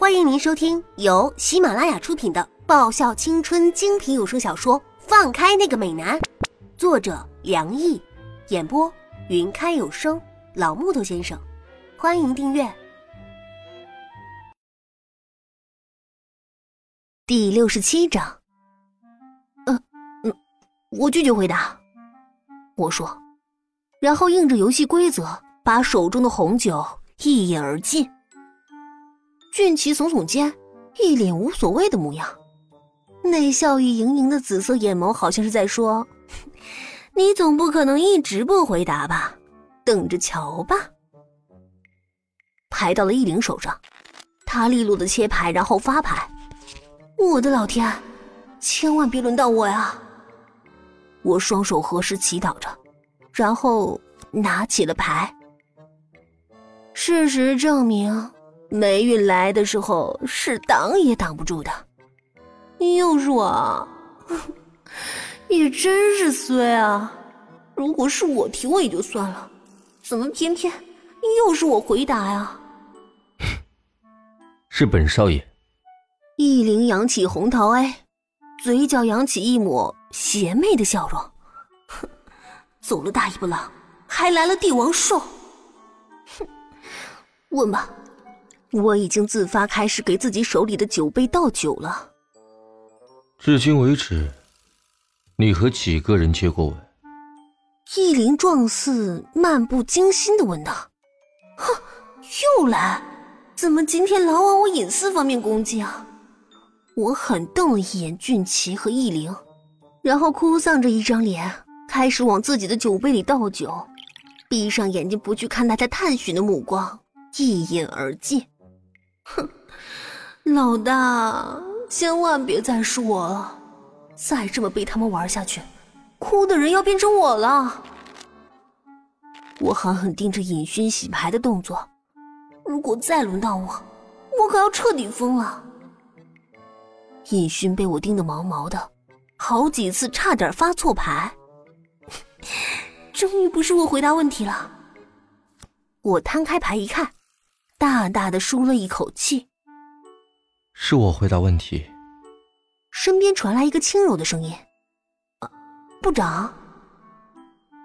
欢迎您收听由喜马拉雅出品的爆笑青春精品有声小说《放开那个美男》，作者梁毅，演播云开有声老木头先生。欢迎订阅。第六十七章。嗯嗯，我拒绝回答。我说，然后应着游戏规则，把手中的红酒一饮而尽。俊奇耸耸肩，一脸无所谓的模样，那笑意盈盈的紫色眼眸，好像是在说：“ 你总不可能一直不回答吧？等着瞧吧。”牌到了易灵手上，他利落的切牌，然后发牌。我的老天，千万别轮到我呀！我双手合十祈祷着，然后拿起了牌。事实证明。霉运来的时候是挡也挡不住的，又是我，也真是衰啊！如果是我提问也就算了，怎么偏偏又是我回答呀？是本少爷。易灵扬起红桃 A，嘴角扬起一抹邪魅的笑容。哼，走了大尾巴狼，还来了帝王兽。哼，问吧。我已经自发开始给自己手里的酒杯倒酒了。至今为止，你和几个人接过吻？意林状似漫不经心的问道：“哼，又来？怎么今天老往我隐私方面攻击啊？”我狠瞪了一眼俊奇和意林，然后哭丧着一张脸，开始往自己的酒杯里倒酒，闭上眼睛不去看他在探寻的目光，一饮而尽。哼，老大，千万别再是我了！再这么被他们玩下去，哭的人要变成我了。我狠狠盯着尹勋洗牌的动作，如果再轮到我，我可要彻底疯了。尹勋被我盯得毛毛的，好几次差点发错牌。终于不是我回答问题了。我摊开牌一看。大大的舒了一口气。是我回答问题。身边传来一个轻柔的声音：“啊，部长。”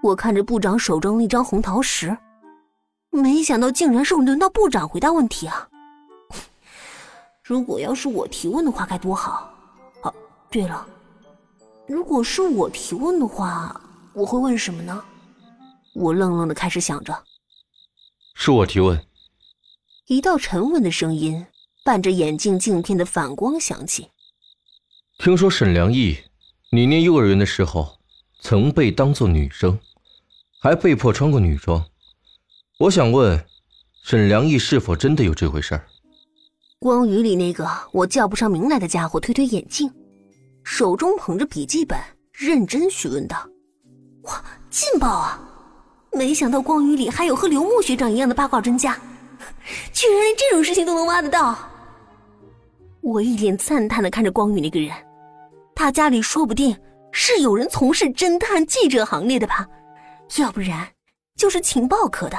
我看着部长手中那张红桃十，没想到竟然是轮到部长回答问题啊！如果要是我提问的话，该多好！哦，对了，如果是我提问的话，我会问什么呢？我愣愣的开始想着。是我提问。一道沉稳的声音伴着眼镜镜片的反光响起。听说沈良义，你念幼儿园的时候曾被当作女生，还被迫穿过女装。我想问，沈良义是否真的有这回事儿？光宇里那个我叫不上名来的家伙推推眼镜，手中捧着笔记本，认真询问道：“哇，劲爆啊！没想到光宇里还有和刘牧学长一样的八卦专家。” 居然连这种事情都能挖得到！我一脸赞叹的看着光宇那个人，他家里说不定是有人从事侦探记者行列的吧，要不然就是情报科的。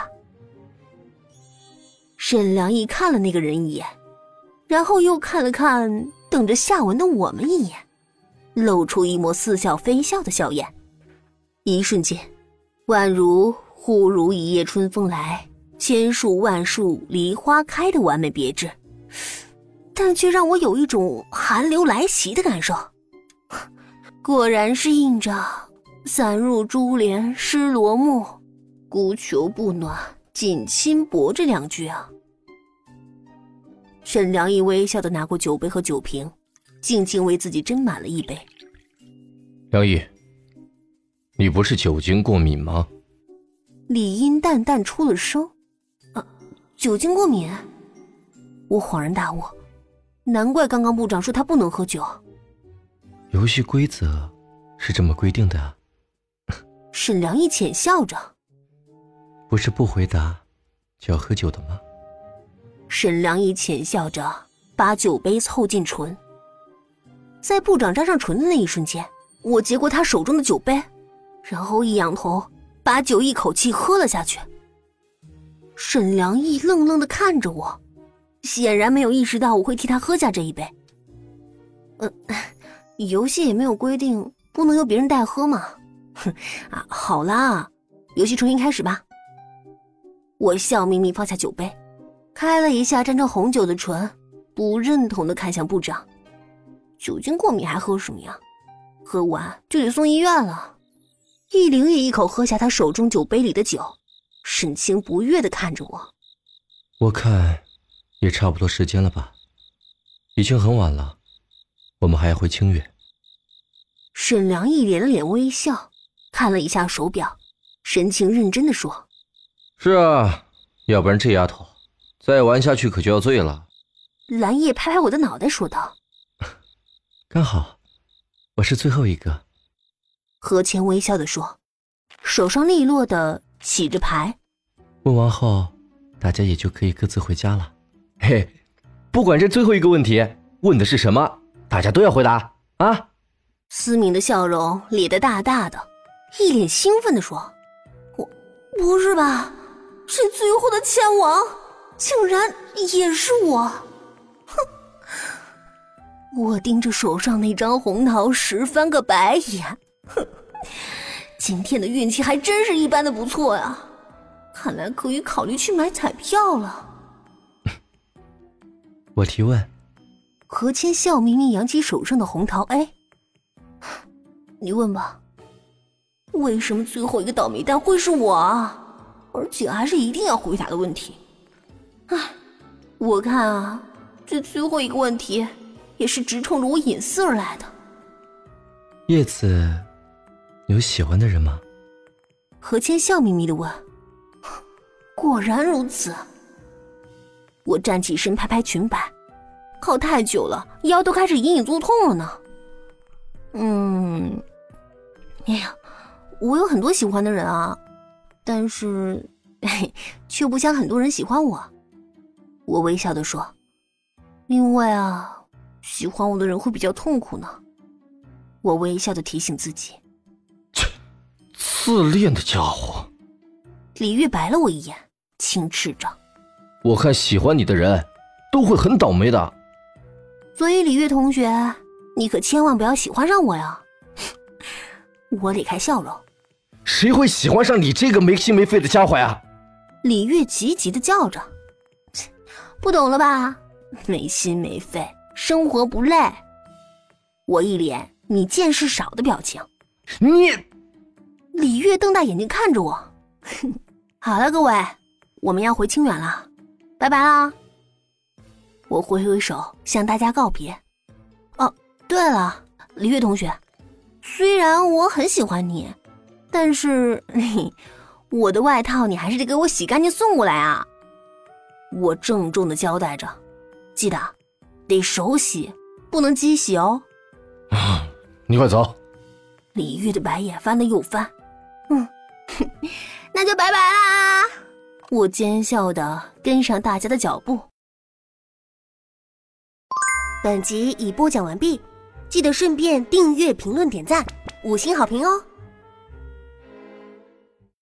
沈良义看了那个人一眼，然后又看了看等着下文的我们一眼，露出一抹似笑非笑的笑颜，一瞬间，宛如忽如一夜春风来。千树万树梨花开的完美别致，但却让我有一种寒流来袭的感受。果然是应着“散入珠帘湿罗幕，孤求不暖锦衾薄”这两句啊。沈良义微笑的拿过酒杯和酒瓶，静静为自己斟满了一杯。良毅，你不是酒精过敏吗？李英淡淡出了声。酒精过敏，我恍然大悟，难怪刚刚部长说他不能喝酒。游戏规则是这么规定的。沈良一浅笑着，不是不回答就要喝酒的吗？沈良一浅笑着，把酒杯凑近唇，在部长沾上唇的那一瞬间，我接过他手中的酒杯，然后一仰头，把酒一口气喝了下去。沈良义愣愣的看着我，显然没有意识到我会替他喝下这一杯。呃，游戏也没有规定不能由别人代喝嘛。哼啊，好啦，游戏重新开始吧。我笑眯眯放下酒杯，开了一下沾着红酒的唇，不认同的看向部长。酒精过敏还喝什么呀？喝完就得送医院了。易灵也一口喝下他手中酒杯里的酒，神情不悦的看着我。我看，也差不多时间了吧？已经很晚了，我们还要回清远。沈良义连了脸微笑，看了一下手表，神情认真的说：“是啊，要不然这丫头再玩下去可就要醉了。”蓝叶拍拍我的脑袋说道：“刚好，我是最后一个。”何谦微笑的说，手上利落的洗着牌。问完后。大家也就可以各自回家了。嘿，不管这最后一个问题问的是什么，大家都要回答啊！思明的笑容咧得大大的，一脸兴奋地说：“我，不是吧？这最后的千王竟然也是我！”哼！我盯着手上那张红桃十翻个白眼。哼，今天的运气还真是一般的不错呀。看来可以考虑去买彩票了。我提问。何谦笑眯眯扬起手上的红桃 A。你问吧。为什么最后一个倒霉蛋会是我啊？而且还是一定要回答的问题。唉，我看啊，这最后一个问题也是直冲着我隐私而来的。叶子，有喜欢的人吗？何谦笑眯眯的问。果然如此。我站起身，拍拍裙摆，靠太久了，腰都开始隐隐作痛了呢。嗯，哎呀，我有很多喜欢的人啊，但是 却不像很多人喜欢我。我微笑的说：“因为啊，喜欢我的人会比较痛苦呢。”我微笑的提醒自己：“，自恋的家伙。”李玉白了我一眼。轻斥着：“我看喜欢你的人，都会很倒霉的。所以李玉同学，你可千万不要喜欢上我呀！” 我咧开笑容：“谁会喜欢上你这个没心没肺的家伙呀？”李月急急的叫着：“不懂了吧？没心没肺，生活不累。”我一脸你见识少的表情。你，李月瞪大眼睛看着我：“ 好了，各位。”我们要回清远了，拜拜啦！我挥挥手向大家告别。哦，对了，李月同学，虽然我很喜欢你，但是 我的外套你还是得给我洗干净送过来啊！我郑重的交代着，记得得手洗，不能机洗哦。啊你快走！李月的白眼翻了又翻，嗯，那就拜拜啦！我奸笑的跟上大家的脚步。本集已播讲完毕，记得顺便订阅、评论、点赞、五星好评哦！